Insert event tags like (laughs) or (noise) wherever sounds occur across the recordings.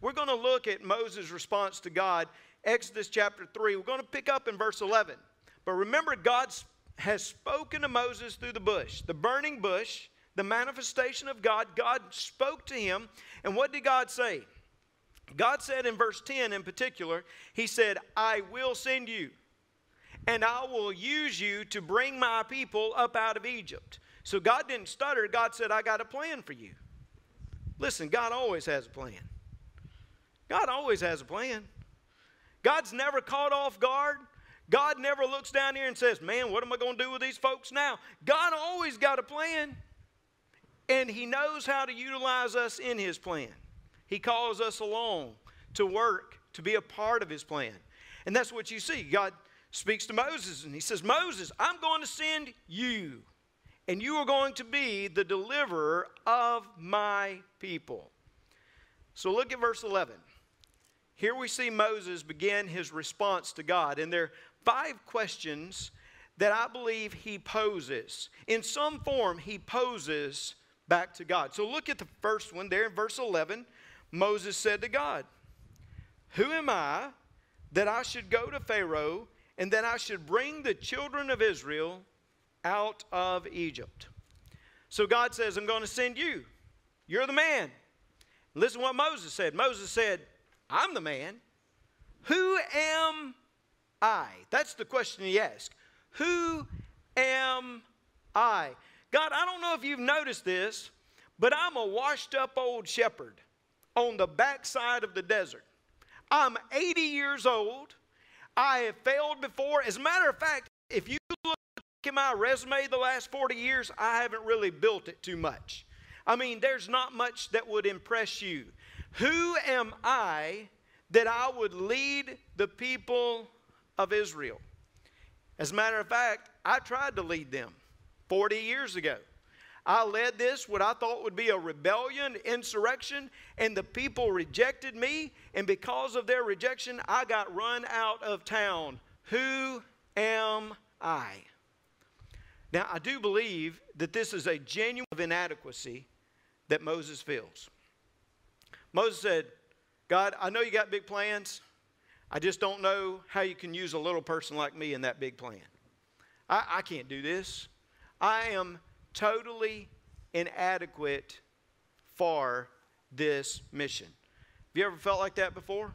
we're going to look at Moses' response to God, Exodus chapter 3. We're going to pick up in verse 11. But remember, God has spoken to Moses through the bush, the burning bush, the manifestation of God. God spoke to him. And what did God say? God said in verse 10 in particular, He said, I will send you, and I will use you to bring my people up out of Egypt. So God didn't stutter. God said, I got a plan for you. Listen, God always has a plan. God always has a plan. God's never caught off guard. God never looks down here and says, Man, what am I going to do with these folks now? God always got a plan. And He knows how to utilize us in His plan. He calls us along to work, to be a part of His plan. And that's what you see. God speaks to Moses and He says, Moses, I'm going to send you, and you are going to be the deliverer of my people. So look at verse 11. Here we see Moses begin his response to God, and there are five questions that I believe he poses. In some form, he poses back to God. So look at the first one there in verse 11. Moses said to God, Who am I that I should go to Pharaoh and that I should bring the children of Israel out of Egypt? So God says, I'm going to send you. You're the man. Listen what Moses said. Moses said, I'm the man. Who am I? That's the question he asked. Who am I? God, I don't know if you've noticed this, but I'm a washed up old shepherd on the backside of the desert. I'm 80 years old. I have failed before. As a matter of fact, if you look at my resume the last 40 years, I haven't really built it too much. I mean, there's not much that would impress you. Who am I that I would lead the people of Israel? As a matter of fact, I tried to lead them 40 years ago. I led this, what I thought would be a rebellion, insurrection, and the people rejected me. And because of their rejection, I got run out of town. Who am I? Now, I do believe that this is a genuine inadequacy that Moses feels. Moses said, God, I know you got big plans. I just don't know how you can use a little person like me in that big plan. I, I can't do this. I am totally inadequate for this mission. Have you ever felt like that before?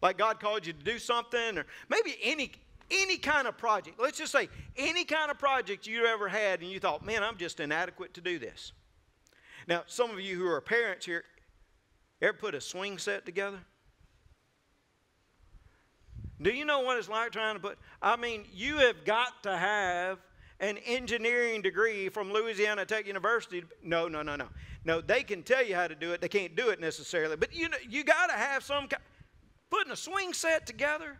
Like God called you to do something, or maybe any any kind of project. Let's just say any kind of project you ever had, and you thought, "Man, I'm just inadequate to do this." Now, some of you who are parents here, ever put a swing set together? Do you know what it's like trying to put? I mean, you have got to have an engineering degree from Louisiana Tech University. No, no, no, no. No, they can tell you how to do it. They can't do it necessarily. But you know, you got to have some kind. Putting a swing set together.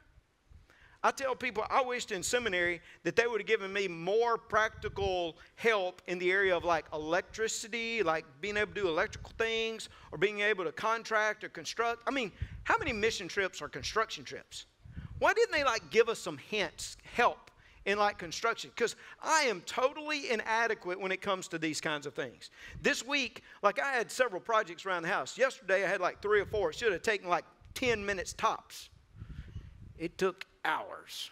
I tell people I wished in seminary that they would have given me more practical help in the area of like electricity, like being able to do electrical things or being able to contract or construct. I mean, how many mission trips are construction trips? Why didn't they like give us some hints, help in like construction because I am totally inadequate when it comes to these kinds of things. This week, like I had several projects around the house. Yesterday I had like three or four. It should have taken like 10 minutes tops. It took hours.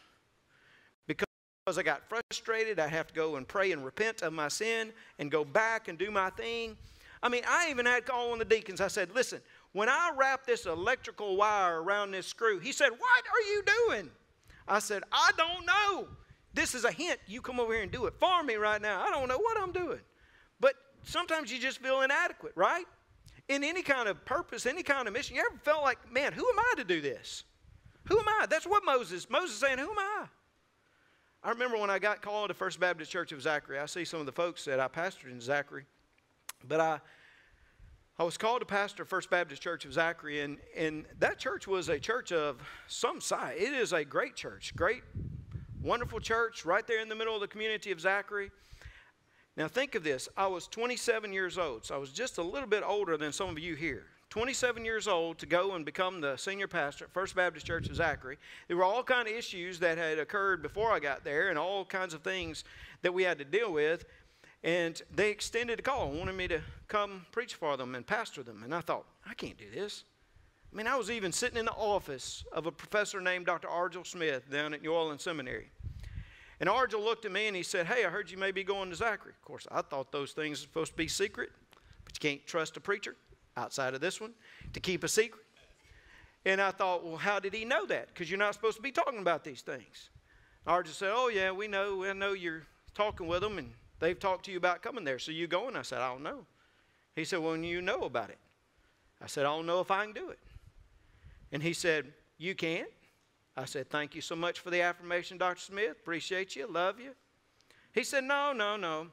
Because I got frustrated, I have to go and pray and repent of my sin and go back and do my thing. I mean, I even had to call on the deacons. I said, listen, when I wrap this electrical wire around this screw, he said, What are you doing? I said, I don't know. This is a hint. You come over here and do it for me right now. I don't know what I'm doing. But sometimes you just feel inadequate, right? In any kind of purpose, any kind of mission. You ever felt like, man, who am I to do this? Who am I? That's what Moses, Moses saying, who am I? I remember when I got called to First Baptist Church of Zachary. I see some of the folks that I pastored in Zachary. But I I was called to pastor First Baptist Church of Zachary, and, and that church was a church of some size. It is a great church, great Wonderful church right there in the middle of the community of Zachary. Now, think of this. I was 27 years old, so I was just a little bit older than some of you here. 27 years old to go and become the senior pastor at First Baptist Church of Zachary. There were all kind of issues that had occurred before I got there and all kinds of things that we had to deal with. And they extended a call, wanted me to come preach for them and pastor them. And I thought, I can't do this. I mean, I was even sitting in the office of a professor named Dr. Argile Smith down at New Orleans Seminary. And Argile looked at me and he said, Hey, I heard you may be going to Zachary. Of course, I thought those things were supposed to be secret, but you can't trust a preacher outside of this one to keep a secret. And I thought, Well, how did he know that? Because you're not supposed to be talking about these things. Argile said, Oh, yeah, we know. We know you're talking with them and they've talked to you about coming there. So you going? I said, I don't know. He said, Well, you know about it. I said, I don't know if I can do it. And he said, You can't. I said, Thank you so much for the affirmation, Dr. Smith. Appreciate you. Love you. He said, No, no, no.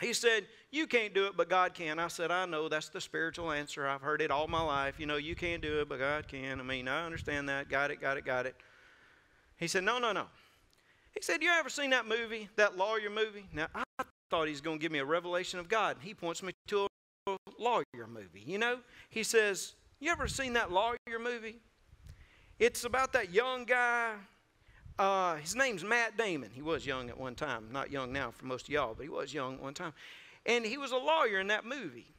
He said, You can't do it, but God can. I said, I know. That's the spiritual answer. I've heard it all my life. You know, you can't do it, but God can. I mean, I understand that. Got it, got it, got it. He said, No, no, no. He said, You ever seen that movie, that lawyer movie? Now, I thought he was going to give me a revelation of God. He points me to a lawyer movie. You know, he says, You ever seen that lawyer movie? It's about that young guy. Uh, his name's Matt Damon. He was young at one time. Not young now for most of y'all, but he was young at one time. And he was a lawyer in that movie.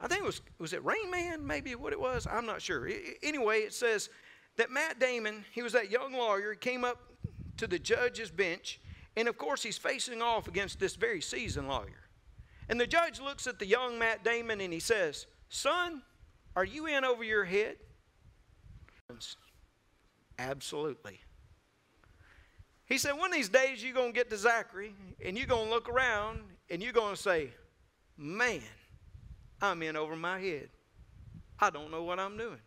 I think it was, was it Rain Man, maybe what it was? I'm not sure. anyway, it says that Matt Damon, he was that young lawyer, he came up to the judge's bench, and of course, he's facing off against this very seasoned lawyer. And the judge looks at the young Matt Damon and he says, Son, are you in over your head? Absolutely. He said, One of these days you're going to get to Zachary and you're going to look around and you're going to say, Man, I'm in over my head. I don't know what I'm doing.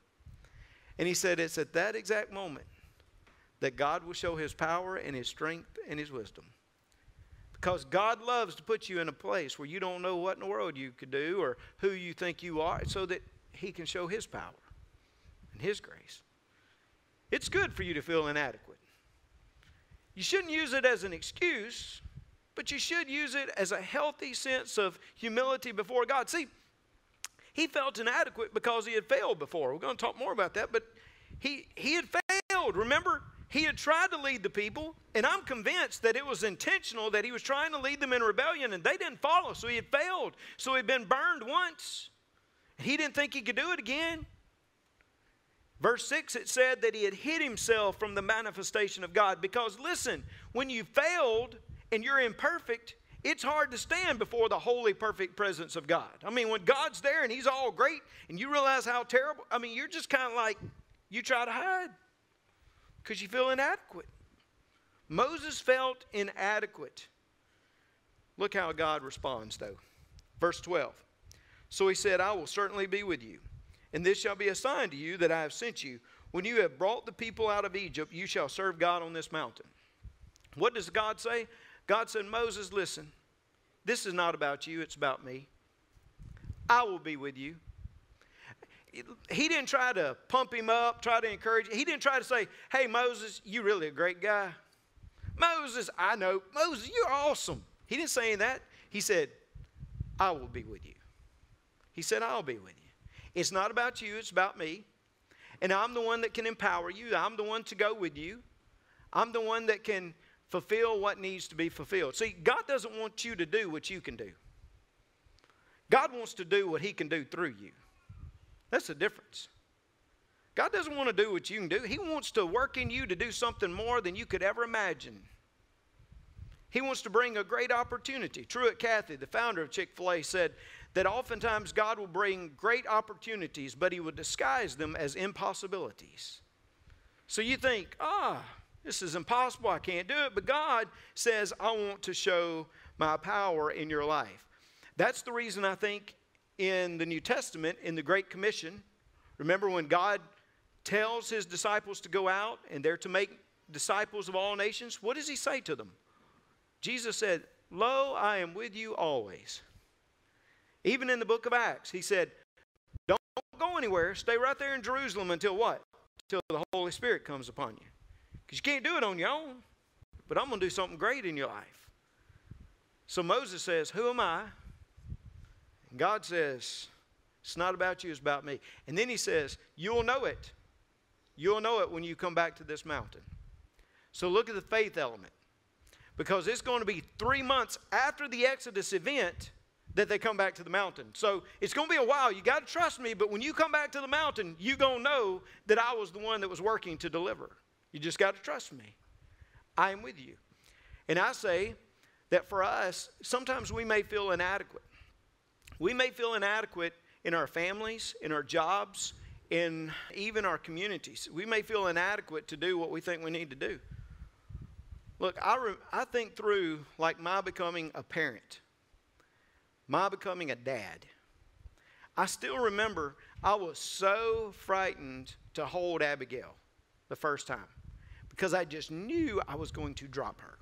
And he said, It's at that exact moment that God will show his power and his strength and his wisdom. Because God loves to put you in a place where you don't know what in the world you could do or who you think you are so that he can show his power and his grace. It's good for you to feel inadequate. You shouldn't use it as an excuse, but you should use it as a healthy sense of humility before God. See, he felt inadequate because he had failed before. We're going to talk more about that, but he, he had failed. Remember, he had tried to lead the people, and I'm convinced that it was intentional that he was trying to lead them in rebellion, and they didn't follow, so he had failed. So he'd been burned once. He didn't think he could do it again. Verse 6, it said that he had hid himself from the manifestation of God. Because listen, when you failed and you're imperfect, it's hard to stand before the holy, perfect presence of God. I mean, when God's there and he's all great and you realize how terrible, I mean, you're just kind of like, you try to hide because you feel inadequate. Moses felt inadequate. Look how God responds, though. Verse 12. So he said, I will certainly be with you and this shall be a sign to you that I have sent you. When you have brought the people out of Egypt, you shall serve God on this mountain. What does God say? God said, Moses, listen, this is not about you, it's about me. I will be with you. He didn't try to pump him up, try to encourage. him. He didn't try to say, Hey, Moses, you're really a great guy. Moses, I know. Moses, you're awesome. He didn't say that. He said, I will be with you. He said, I'll be with you. It's not about you, it's about me. And I'm the one that can empower you. I'm the one to go with you. I'm the one that can fulfill what needs to be fulfilled. See, God doesn't want you to do what you can do. God wants to do what He can do through you. That's the difference. God doesn't want to do what you can do. He wants to work in you to do something more than you could ever imagine. He wants to bring a great opportunity. Truett Cathy, the founder of Chick fil A, said that oftentimes God will bring great opportunities, but He will disguise them as impossibilities. So you think, ah, this is impossible, I can't do it. But God says, I want to show my power in your life. That's the reason I think in the New Testament, in the Great Commission, remember when God tells His disciples to go out and they're to make disciples of all nations, what does He say to them? Jesus said, Lo, I am with you always even in the book of Acts, he said, Don't go anywhere. Stay right there in Jerusalem until what? Until the Holy Spirit comes upon you. Because you can't do it on your own. But I'm going to do something great in your life. So Moses says, Who am I? And God says, It's not about you, it's about me. And then he says, You'll know it. You'll know it when you come back to this mountain. So look at the faith element. Because it's going to be three months after the Exodus event that they come back to the mountain. So it's going to be a while. You got to trust me, but when you come back to the mountain, you're going to know that I was the one that was working to deliver. You just got to trust me. I am with you. And I say that for us, sometimes we may feel inadequate. We may feel inadequate in our families, in our jobs, in even our communities. We may feel inadequate to do what we think we need to do. Look, I, re- I think through like my becoming a parent, my becoming a dad. I still remember I was so frightened to hold Abigail the first time because I just knew I was going to drop her.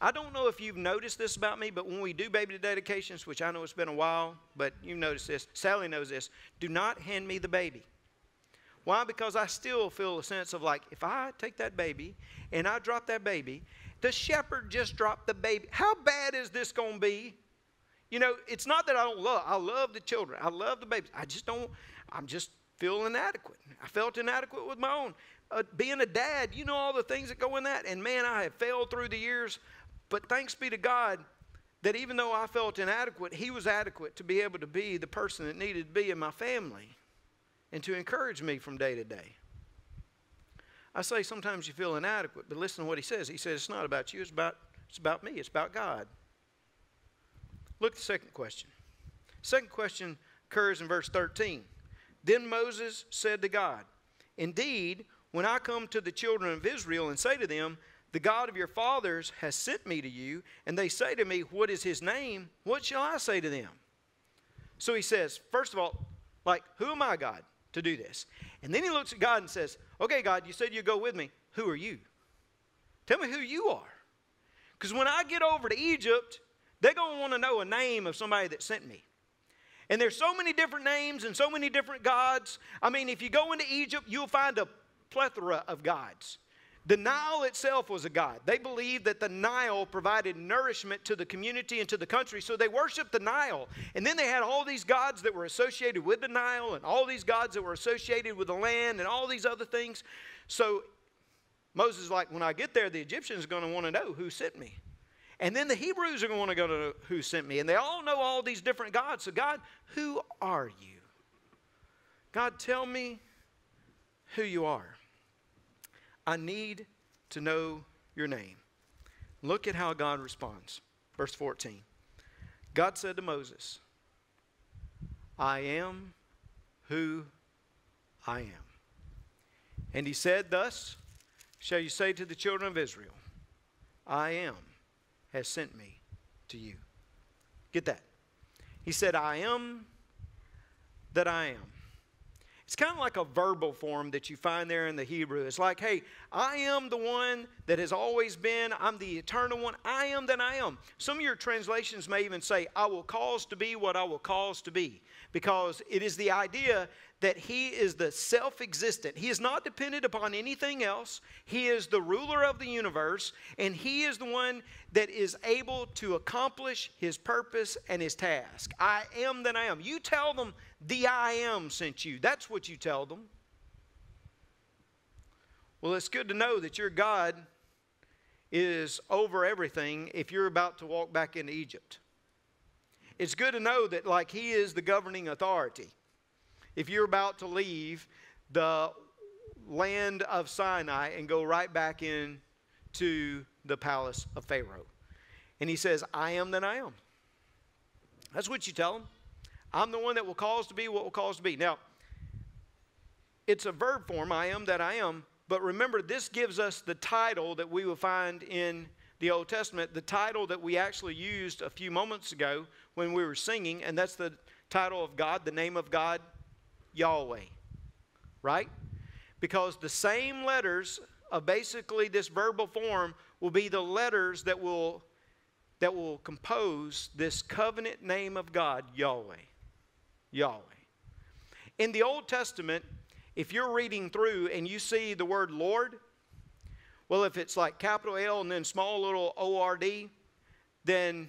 I don't know if you've noticed this about me, but when we do baby dedications, which I know it's been a while, but you notice this, Sally knows this, do not hand me the baby. Why? Because I still feel a sense of like, if I take that baby and I drop that baby, the shepherd just dropped the baby. How bad is this going to be? You know, it's not that I don't love, I love the children, I love the babies. I just don't, I'm just feel inadequate. I felt inadequate with my own. Uh, being a dad, you know all the things that go in that. And man, I have failed through the years. But thanks be to God that even though I felt inadequate, He was adequate to be able to be the person that needed to be in my family and to encourage me from day to day. I say sometimes you feel inadequate, but listen to what he says. He says it's not about you, it's about, it's about me, it's about God. Look at the second question. Second question occurs in verse 13. Then Moses said to God, Indeed, when I come to the children of Israel and say to them, The God of your fathers has sent me to you, and they say to me, What is his name? What shall I say to them? So he says, First of all, like, who am I, God? to do this. And then he looks at God and says, Okay, God, you said you'd go with me. Who are you? Tell me who you are. Because when I get over to Egypt, they're going to want to know a name of somebody that sent me. And there's so many different names and so many different gods. I mean, if you go into Egypt, you'll find a plethora of gods. The Nile itself was a god. They believed that the Nile provided nourishment to the community and to the country, so they worshiped the Nile. And then they had all these gods that were associated with the Nile, and all these gods that were associated with the land, and all these other things. So Moses like, when I get there, the Egyptians are going to want to know who sent me. And then the Hebrews are going to want to go to who sent me. And they all know all these different gods. So, God, who are you? God, tell me who you are. I need to know your name. Look at how God responds. Verse 14. God said to Moses, I am who I am. And he said, Thus shall you say to the children of Israel, I am has sent me to you. Get that? He said, I am that I am. It's kind of like a verbal form that you find there in the Hebrew. It's like, hey, I am the one that has always been. I'm the eternal one. I am that I am. Some of your translations may even say, I will cause to be what I will cause to be. Because it is the idea that he is the self existent. He is not dependent upon anything else. He is the ruler of the universe, and he is the one that is able to accomplish his purpose and his task. I am that I am. You tell them the I am sent you. That's what you tell them. Well, it's good to know that your God is over everything if you're about to walk back into Egypt. It's good to know that, like, He is the governing authority if you're about to leave the land of Sinai and go right back in to the palace of Pharaoh. And he says, I am that I am. That's what you tell him. I'm the one that will cause to be what will cause to be. Now, it's a verb form, I am that I am, but remember, this gives us the title that we will find in the Old Testament, the title that we actually used a few moments ago when we were singing, and that's the title of God, the name of God, Yahweh. Right? Because the same letters of basically this verbal form will be the letters that will that will compose this covenant name of God, Yahweh. Yahweh. In the Old Testament, if you're reading through and you see the word Lord, well, if it's like capital L and then small little O R D, then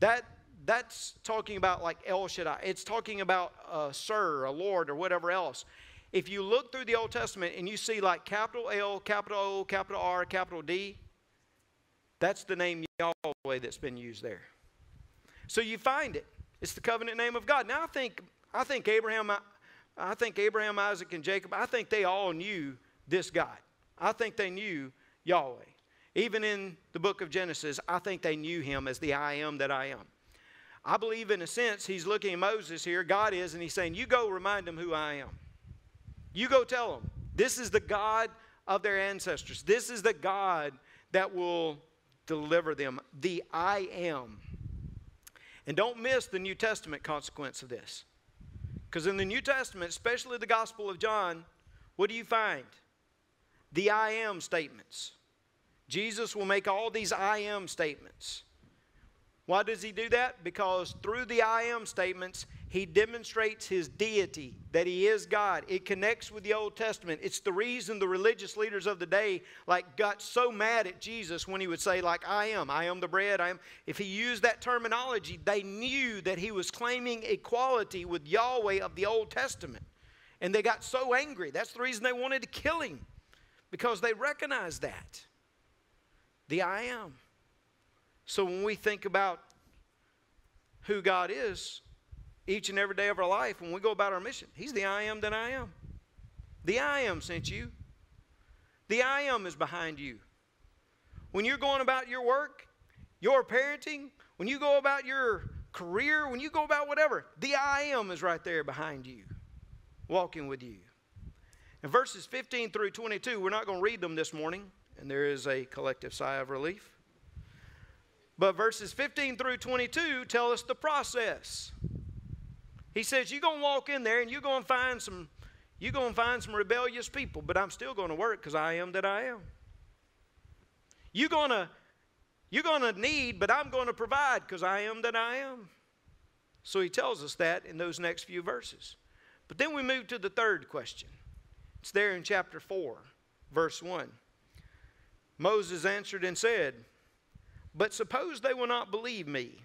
that that's talking about like El Shaddai. It's talking about a sir, a Lord, or whatever else. If you look through the Old Testament and you see like capital L, capital O, capital R, capital D, that's the name Yahweh that's been used there. So you find it. It's the covenant name of God. Now I think I think Abraham I think Abraham, Isaac, and Jacob, I think they all knew this God. I think they knew Yahweh. Even in the book of Genesis, I think they knew him as the I am that I am. I believe, in a sense, he's looking at Moses here, God is, and he's saying, You go remind them who I am. You go tell them, this is the God of their ancestors. This is the God that will deliver them, the I am. And don't miss the New Testament consequence of this. Because in the New Testament, especially the Gospel of John, what do you find? The I am statements. Jesus will make all these I am statements. Why does he do that? Because through the I am statements, he demonstrates his deity, that he is God. It connects with the Old Testament. It's the reason the religious leaders of the day like got so mad at Jesus when he would say like I am, I am the bread, I am. If he used that terminology, they knew that he was claiming equality with Yahweh of the Old Testament. And they got so angry. That's the reason they wanted to kill him because they recognized that. The I am. So when we think about who God is, each and every day of our life when we go about our mission. He's the I am that I am. The I am sent you. The I am is behind you. When you're going about your work, your parenting, when you go about your career, when you go about whatever, the I am is right there behind you, walking with you. In verses 15 through 22, we're not going to read them this morning, and there is a collective sigh of relief. But verses 15 through 22 tell us the process. He says, You're going to walk in there and you're going to find some. You're going to find some rebellious people, but I'm still going to work because I am that I am. You're going to you're going to need, but I'm going to provide because I am that I am. So he tells us that in those next few verses. But then we move to the third question. It's there in chapter 4, verse 1. Moses answered and said, But suppose they will not believe me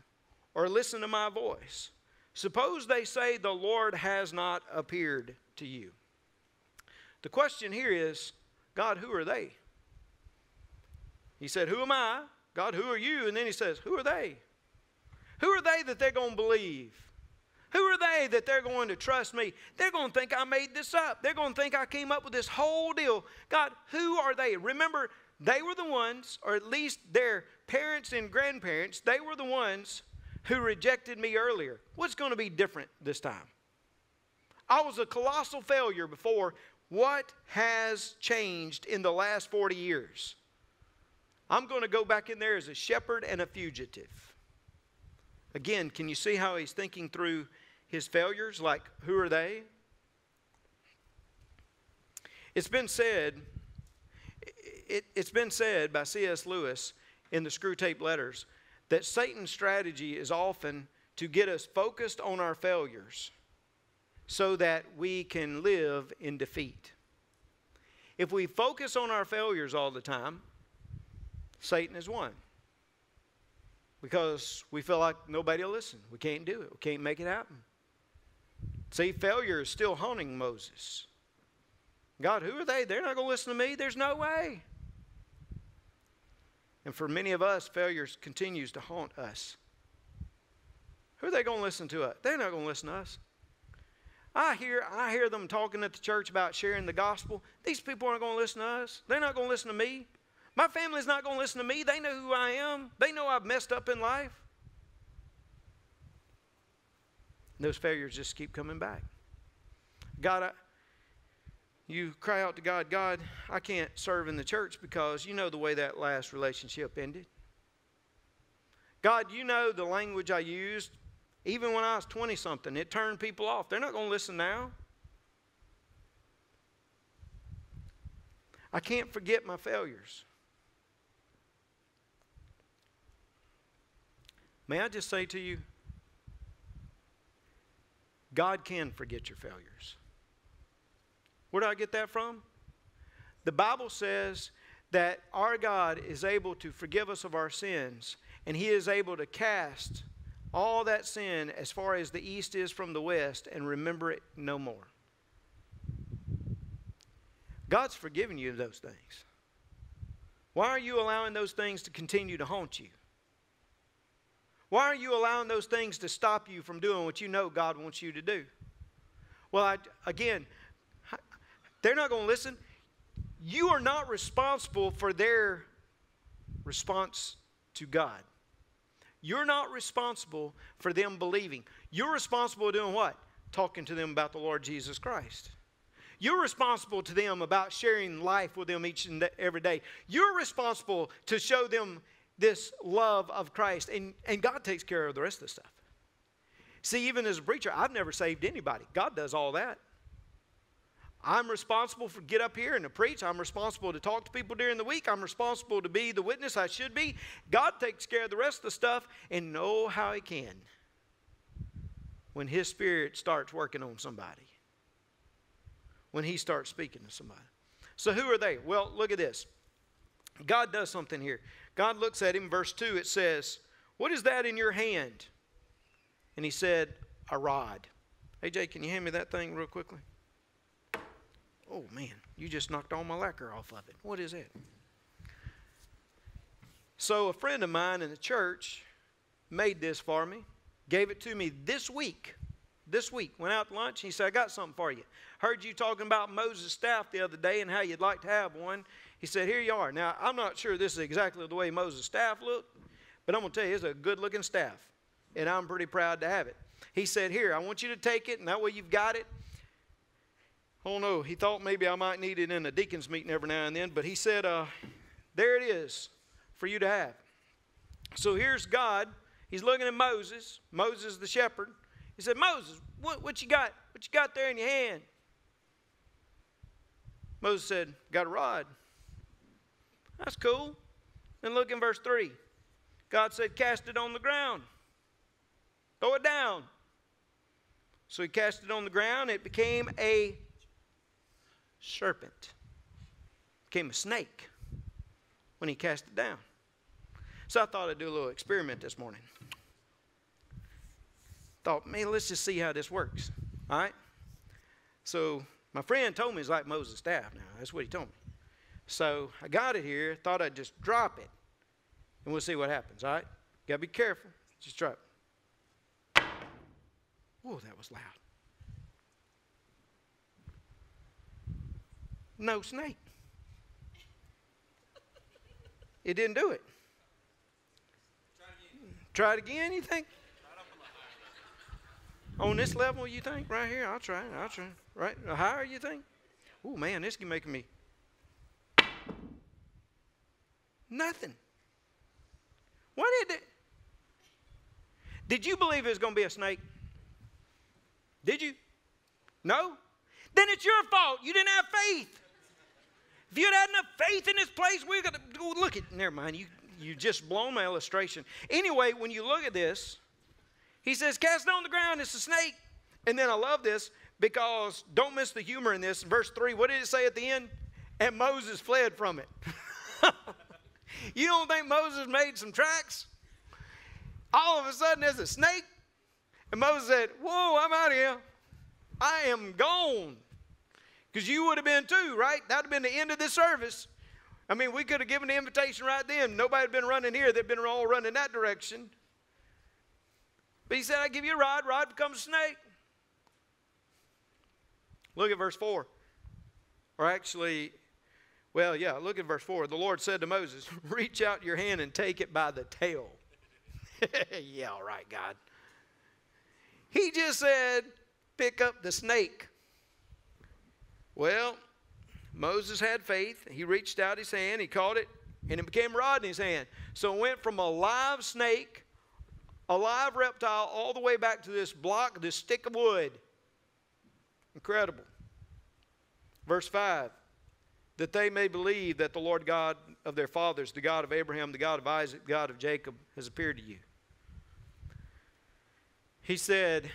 or listen to my voice. Suppose they say the Lord has not appeared to you. The question here is God, who are they? He said, Who am I? God, who are you? And then he says, Who are they? Who are they that they're going to believe? Who are they that they're going to trust me? They're going to think I made this up. They're going to think I came up with this whole deal. God, who are they? Remember, they were the ones, or at least their parents and grandparents, they were the ones who rejected me earlier. What's going to be different this time? I was a colossal failure before. What has changed in the last 40 years? I'm going to go back in there as a shepherd and a fugitive. Again, can you see how he's thinking through his failures? Like, who are they? It's been said, it, has been said by C.S. Lewis in the Screwtape Letters that Satan's strategy is often to get us focused on our failures so that we can live in defeat. If we focus on our failures all the time, Satan has won. Because we feel like nobody will listen. We can't do it. We can't make it happen. See, failure is still haunting Moses. God, who are they? They're not going to listen to me. There's no way. And for many of us, failure continues to haunt us. Who are they going to listen to us? They're not going to listen to us. I hear, I hear them talking at the church about sharing the gospel. These people aren't going to listen to us. They're not going to listen to me. My family's not going to listen to me. They know who I am. They know I've messed up in life. And those failures just keep coming back. God, I, you cry out to God, God, I can't serve in the church because you know the way that last relationship ended. God, you know the language I used even when I was 20 something. It turned people off. They're not going to listen now. I can't forget my failures. May I just say to you, God can forget your failures. Where do I get that from? The Bible says that our God is able to forgive us of our sins, and He is able to cast all that sin as far as the east is from the west and remember it no more. God's forgiven you those things. Why are you allowing those things to continue to haunt you? Why are you allowing those things to stop you from doing what you know God wants you to do? Well, I, again, they're not going to listen. You are not responsible for their response to God. You're not responsible for them believing. You're responsible for doing what? Talking to them about the Lord Jesus Christ. You're responsible to them about sharing life with them each and every day. You're responsible to show them this love of Christ, and, and God takes care of the rest of the stuff. See, even as a preacher, I've never saved anybody. God does all that. I'm responsible for get up here and to preach. I'm responsible to talk to people during the week. I'm responsible to be the witness I should be. God takes care of the rest of the stuff and know how He can when His Spirit starts working on somebody. When He starts speaking to somebody. So who are they? Well, look at this. God does something here. God looks at him, verse 2, it says, What is that in your hand? And he said, A rod. Jay, can you hand me that thing real quickly? Oh, man, you just knocked all my lacquer off of it. What is it? So, a friend of mine in the church made this for me, gave it to me this week. This week, went out to lunch. He said, I got something for you. Heard you talking about Moses' staff the other day and how you'd like to have one. He said, Here you are. Now, I'm not sure this is exactly the way Moses' staff looked, but I'm going to tell you, it's a good looking staff, and I'm pretty proud to have it. He said, Here, I want you to take it, and that way you've got it. Oh no, he thought maybe I might need it in a deacon's meeting every now and then, but he said, uh, there it is for you to have. So here's God. He's looking at Moses, Moses the shepherd. He said, Moses, what, what you got? What you got there in your hand? Moses said, Got a rod. That's cool. Then look in verse 3. God said, Cast it on the ground. Throw it down. So he cast it on the ground. It became a serpent, became a snake when he cast it down. So I thought I'd do a little experiment this morning. Thought, man, let's just see how this works. All right? So my friend told me it's like Moses' staff now. That's what he told me. So I got it here, thought I'd just drop it, and we'll see what happens, all right? Got to be careful. Just drop it. Whoa, that was loud. No snake. It didn't do it. Try it again, you think? On this level, you think? Right here? I'll try it. I'll try it. Right? Higher, you think? Oh, man, this is making me. Nothing. What did it? Did you believe it was going to be a snake? Did you? No? Then it's your fault. You didn't have faith. If you had had enough faith in this place, we're going to look at. Never mind. You you just blown my illustration. Anyway, when you look at this, he says, "Cast it on the ground. It's a snake." And then I love this because don't miss the humor in this. Verse three. What did it say at the end? And Moses fled from it. (laughs) You don't think Moses made some tracks? All of a sudden, there's a snake. And Moses said, Whoa, I'm out of here. I am gone. Because you would have been too, right? That would have been the end of this service. I mean, we could have given the invitation right then. Nobody had been running here, they'd been all running that direction. But he said, I give you a rod, rod becomes a snake. Look at verse 4. Or actually, well, yeah, look at verse 4. The Lord said to Moses, (laughs) Reach out your hand and take it by the tail. (laughs) yeah, all right, God. He just said, Pick up the snake. Well, Moses had faith. He reached out his hand, he caught it, and it became a rod in his hand. So it went from a live snake, a live reptile, all the way back to this block, this stick of wood. Incredible. Verse 5 that they may believe that the Lord God of their fathers, the God of Abraham, the God of Isaac, the God of Jacob, has appeared to you. He said,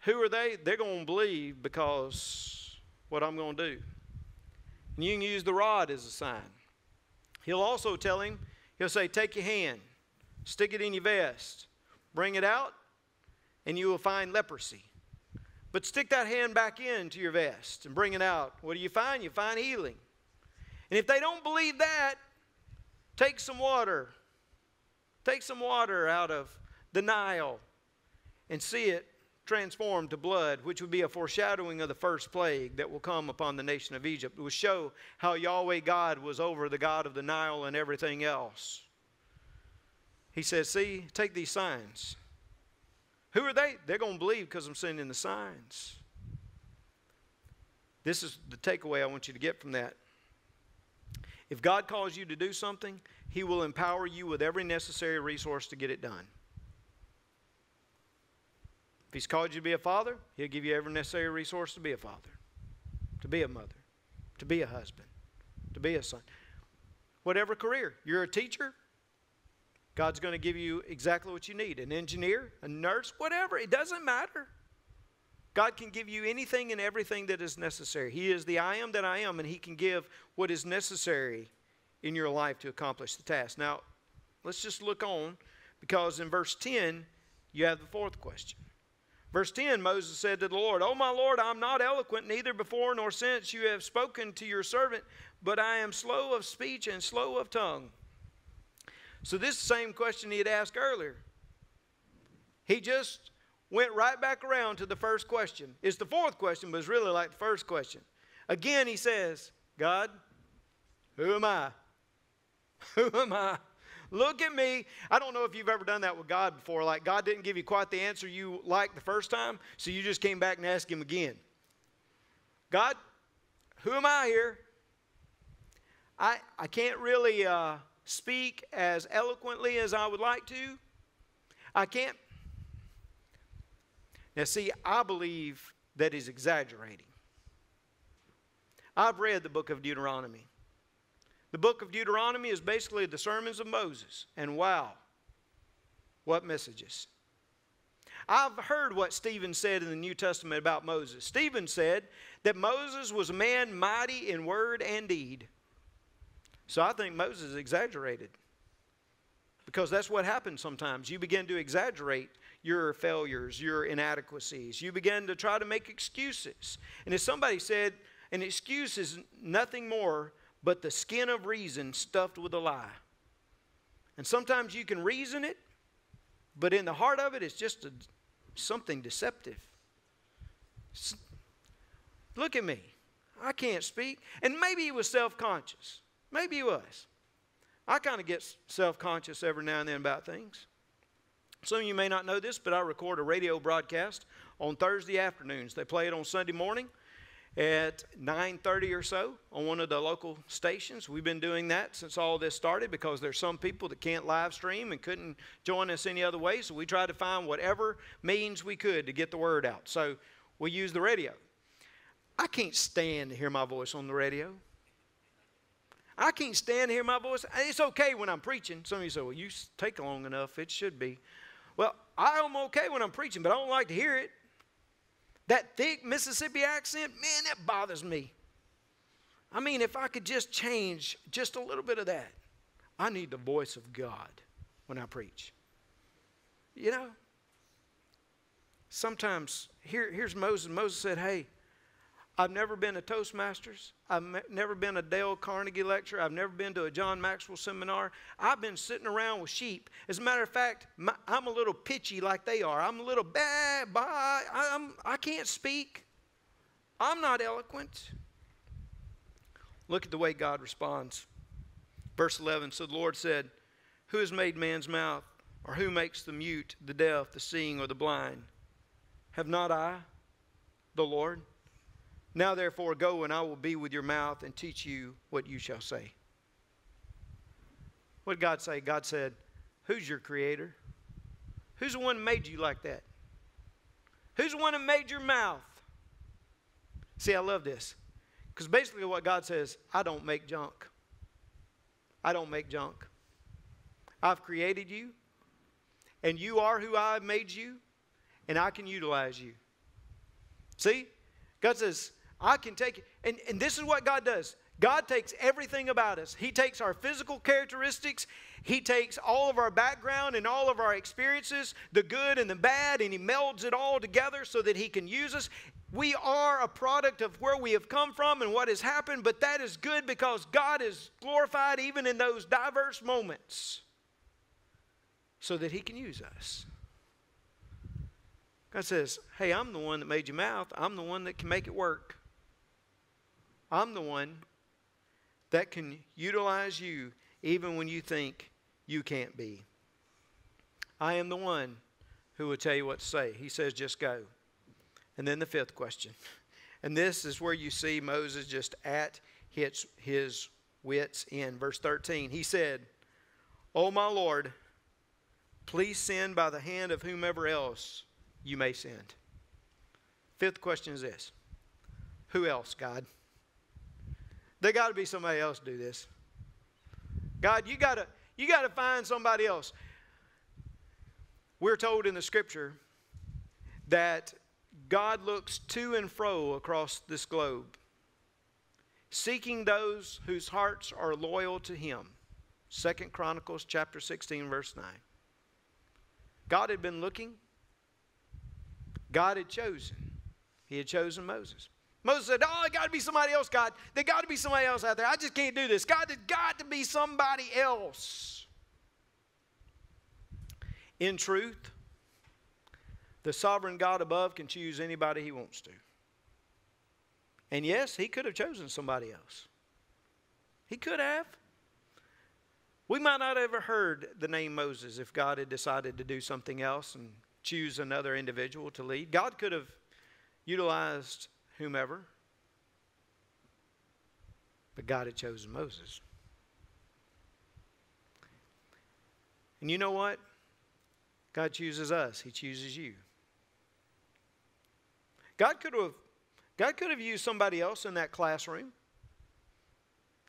Who are they? They're going to believe because what I'm going to do. And you can use the rod as a sign. He'll also tell him, he'll say, Take your hand, stick it in your vest, bring it out, and you will find leprosy. But stick that hand back into your vest and bring it out. What do you find? You find healing. And if they don't believe that, take some water. Take some water out of the Nile, and see it transformed to blood, which would be a foreshadowing of the first plague that will come upon the nation of Egypt. It will show how Yahweh God was over the God of the Nile and everything else. He says, See, take these signs. Who are they? They're going to believe because I'm sending the signs. This is the takeaway I want you to get from that. If God calls you to do something, He will empower you with every necessary resource to get it done. If He's called you to be a father, He'll give you every necessary resource to be a father, to be a mother, to be a husband, to be a son. Whatever career. You're a teacher, God's going to give you exactly what you need an engineer, a nurse, whatever. It doesn't matter. God can give you anything and everything that is necessary. He is the I am that I am, and He can give what is necessary in your life to accomplish the task. Now, let's just look on because in verse 10, you have the fourth question. Verse 10 Moses said to the Lord, Oh, my Lord, I'm not eloquent, neither before nor since you have spoken to your servant, but I am slow of speech and slow of tongue. So, this same question he had asked earlier. He just went right back around to the first question. It's the fourth question, but it's really like the first question. Again, he says, God, who am I? (laughs) Who am I? Look at me. I don't know if you've ever done that with God before. Like, God didn't give you quite the answer you liked the first time, so you just came back and asked Him again. God, who am I here? I, I can't really uh, speak as eloquently as I would like to. I can't. Now, see, I believe that he's exaggerating. I've read the book of Deuteronomy. The book of Deuteronomy is basically the sermons of Moses. And wow, what messages. I've heard what Stephen said in the New Testament about Moses. Stephen said that Moses was a man mighty in word and deed. So I think Moses exaggerated. Because that's what happens sometimes. You begin to exaggerate your failures, your inadequacies. You begin to try to make excuses. And as somebody said, an excuse is nothing more but the skin of reason stuffed with a lie. And sometimes you can reason it, but in the heart of it, it's just a, something deceptive. Look at me. I can't speak. And maybe he was self conscious. Maybe he was. I kind of get self conscious every now and then about things. Some of you may not know this, but I record a radio broadcast on Thursday afternoons. They play it on Sunday morning at 9:30 or so on one of the local stations. We've been doing that since all this started because there's some people that can't live stream and couldn't join us any other way, so we tried to find whatever means we could to get the word out. So we use the radio. I can't stand to hear my voice on the radio. I can't stand to hear my voice. It's okay when I'm preaching. Some of you say, well, you take long enough. It should be. Well, I'm okay when I'm preaching, but I don't like to hear it. That thick Mississippi accent, man, that bothers me. I mean, if I could just change just a little bit of that, I need the voice of God when I preach. You know, sometimes, here, here's Moses. Moses said, Hey, I've never been to Toastmasters. I've never been a Dale Carnegie lecture. I've never been to a John Maxwell seminar. I've been sitting around with sheep. As a matter of fact, my, I'm a little pitchy like they are. I'm a little bad. Bye. I'm, I can't speak. I'm not eloquent. Look at the way God responds. Verse 11 So the Lord said, Who has made man's mouth? Or who makes the mute, the deaf, the seeing, or the blind? Have not I, the Lord? Now, therefore, go and I will be with your mouth and teach you what you shall say. What did God say? God said, Who's your creator? Who's the one that made you like that? Who's the one that made your mouth? See, I love this. Because basically, what God says, I don't make junk. I don't make junk. I've created you, and you are who I've made you, and I can utilize you. See? God says, I can take it. And, and this is what God does God takes everything about us. He takes our physical characteristics, He takes all of our background and all of our experiences, the good and the bad, and He melds it all together so that He can use us. We are a product of where we have come from and what has happened, but that is good because God is glorified even in those diverse moments so that He can use us. God says, Hey, I'm the one that made your mouth. I'm the one that can make it work. I'm the one that can utilize you even when you think you can't be. I am the one who will tell you what to say. He says, Just go. And then the fifth question. And this is where you see Moses just at his, his wits end. Verse 13. He said, O my Lord, please send by the hand of whomever else you may send. Fifth question is this Who else, God? There got to be somebody else to do this. God, you got to you got to find somebody else. We're told in the scripture that God looks to and fro across this globe, seeking those whose hearts are loyal to him. Second Chronicles chapter 16 verse 9. God had been looking. God had chosen. He had chosen Moses. Moses said, Oh, it got to be somebody else, God. There got to be somebody else out there. I just can't do this. God, there's got to be somebody else. In truth, the sovereign God above can choose anybody he wants to. And yes, he could have chosen somebody else. He could have. We might not have ever heard the name Moses if God had decided to do something else and choose another individual to lead. God could have utilized whomever, but God had chosen Moses. And you know what? God chooses us, He chooses you. God could have God could have used somebody else in that classroom.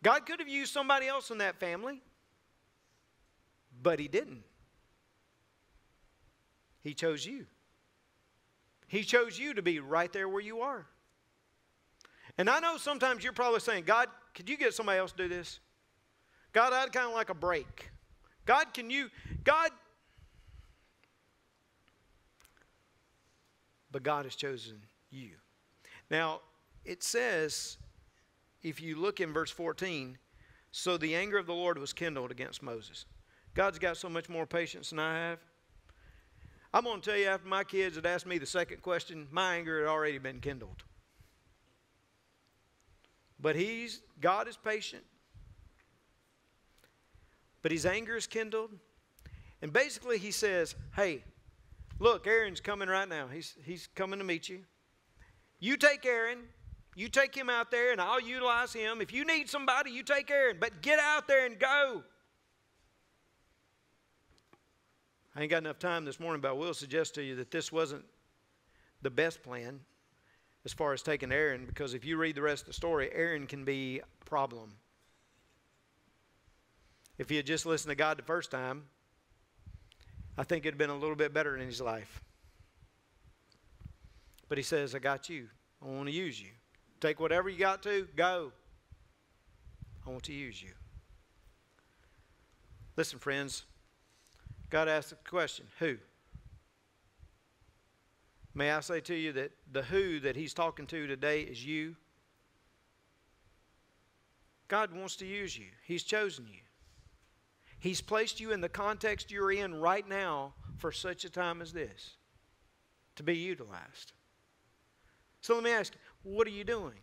God could have used somebody else in that family. But he didn't. He chose you. He chose you to be right there where you are. And I know sometimes you're probably saying, God, could you get somebody else to do this? God, I'd kind of like a break. God, can you, God, but God has chosen you. Now, it says, if you look in verse 14, so the anger of the Lord was kindled against Moses. God's got so much more patience than I have. I'm going to tell you, after my kids had asked me the second question, my anger had already been kindled. But he's, God is patient. But his anger is kindled. And basically, he says, Hey, look, Aaron's coming right now. He's, he's coming to meet you. You take Aaron, you take him out there, and I'll utilize him. If you need somebody, you take Aaron, but get out there and go. I ain't got enough time this morning, but I will suggest to you that this wasn't the best plan as far as taking Aaron, because if you read the rest of the story, Aaron can be a problem. If he had just listened to God the first time, I think it'd been a little bit better in his life. But he says, I got you. I want to use you. Take whatever you got to, go. I want to use you. Listen, friends, God asked the question who? May I say to you that the who that he's talking to today is you? God wants to use you, He's chosen you. He's placed you in the context you're in right now for such a time as this to be utilized. So let me ask you, what are you doing?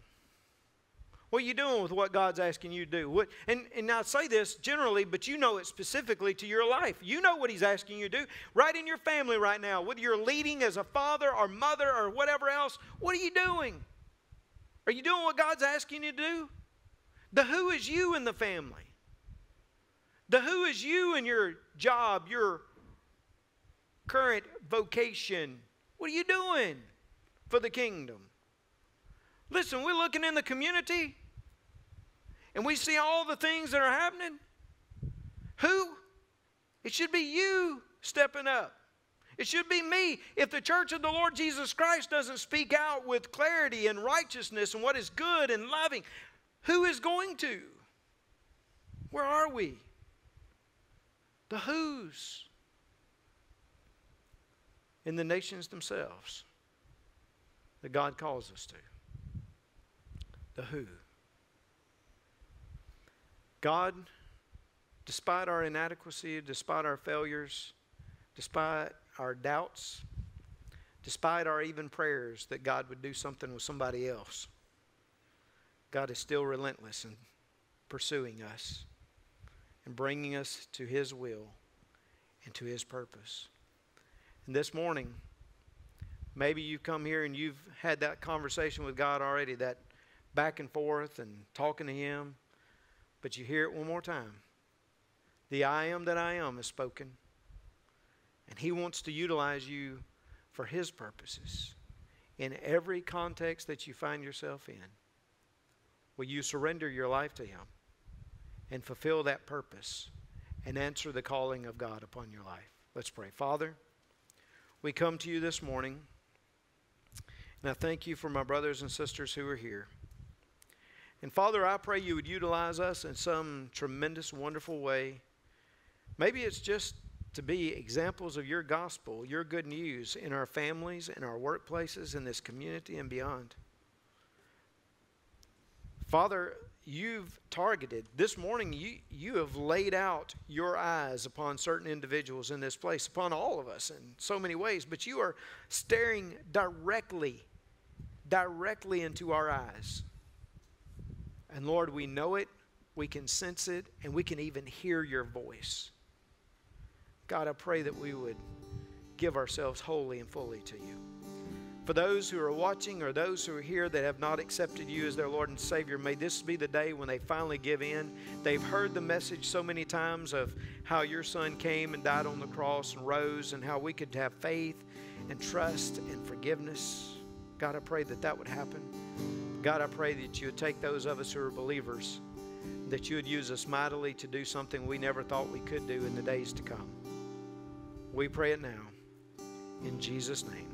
What are you doing with what God's asking you to do? What, and, and I say this generally, but you know it specifically to your life. You know what He's asking you to do. Right in your family right now, whether you're leading as a father or mother or whatever else, what are you doing? Are you doing what God's asking you to do? The who is you in the family. The who is you in your job, your current vocation. What are you doing for the kingdom? Listen, we're looking in the community and we see all the things that are happening. Who? It should be you stepping up. It should be me. If the church of the Lord Jesus Christ doesn't speak out with clarity and righteousness and what is good and loving, who is going to? Where are we? The who's in the nations themselves that God calls us to the who. God, despite our inadequacy, despite our failures, despite our doubts, despite our even prayers that God would do something with somebody else, God is still relentless in pursuing us and bringing us to His will and to His purpose. And this morning, maybe you've come here and you've had that conversation with God already, that back and forth and talking to Him, but you hear it one more time. The I am that I am is spoken, and He wants to utilize you for His purposes in every context that you find yourself in. Will you surrender your life to Him and fulfill that purpose and answer the calling of God upon your life? Let's pray. Father, we come to you this morning, and I thank you for my brothers and sisters who are here. And Father, I pray you would utilize us in some tremendous, wonderful way. Maybe it's just to be examples of your gospel, your good news in our families, in our workplaces, in this community, and beyond. Father, you've targeted. This morning, you, you have laid out your eyes upon certain individuals in this place, upon all of us in so many ways, but you are staring directly, directly into our eyes. And Lord, we know it, we can sense it, and we can even hear your voice. God, I pray that we would give ourselves wholly and fully to you. For those who are watching or those who are here that have not accepted you as their Lord and Savior, may this be the day when they finally give in. They've heard the message so many times of how your Son came and died on the cross and rose and how we could have faith and trust and forgiveness. God, I pray that that would happen. God, I pray that you would take those of us who are believers, that you would use us mightily to do something we never thought we could do in the days to come. We pray it now. In Jesus' name.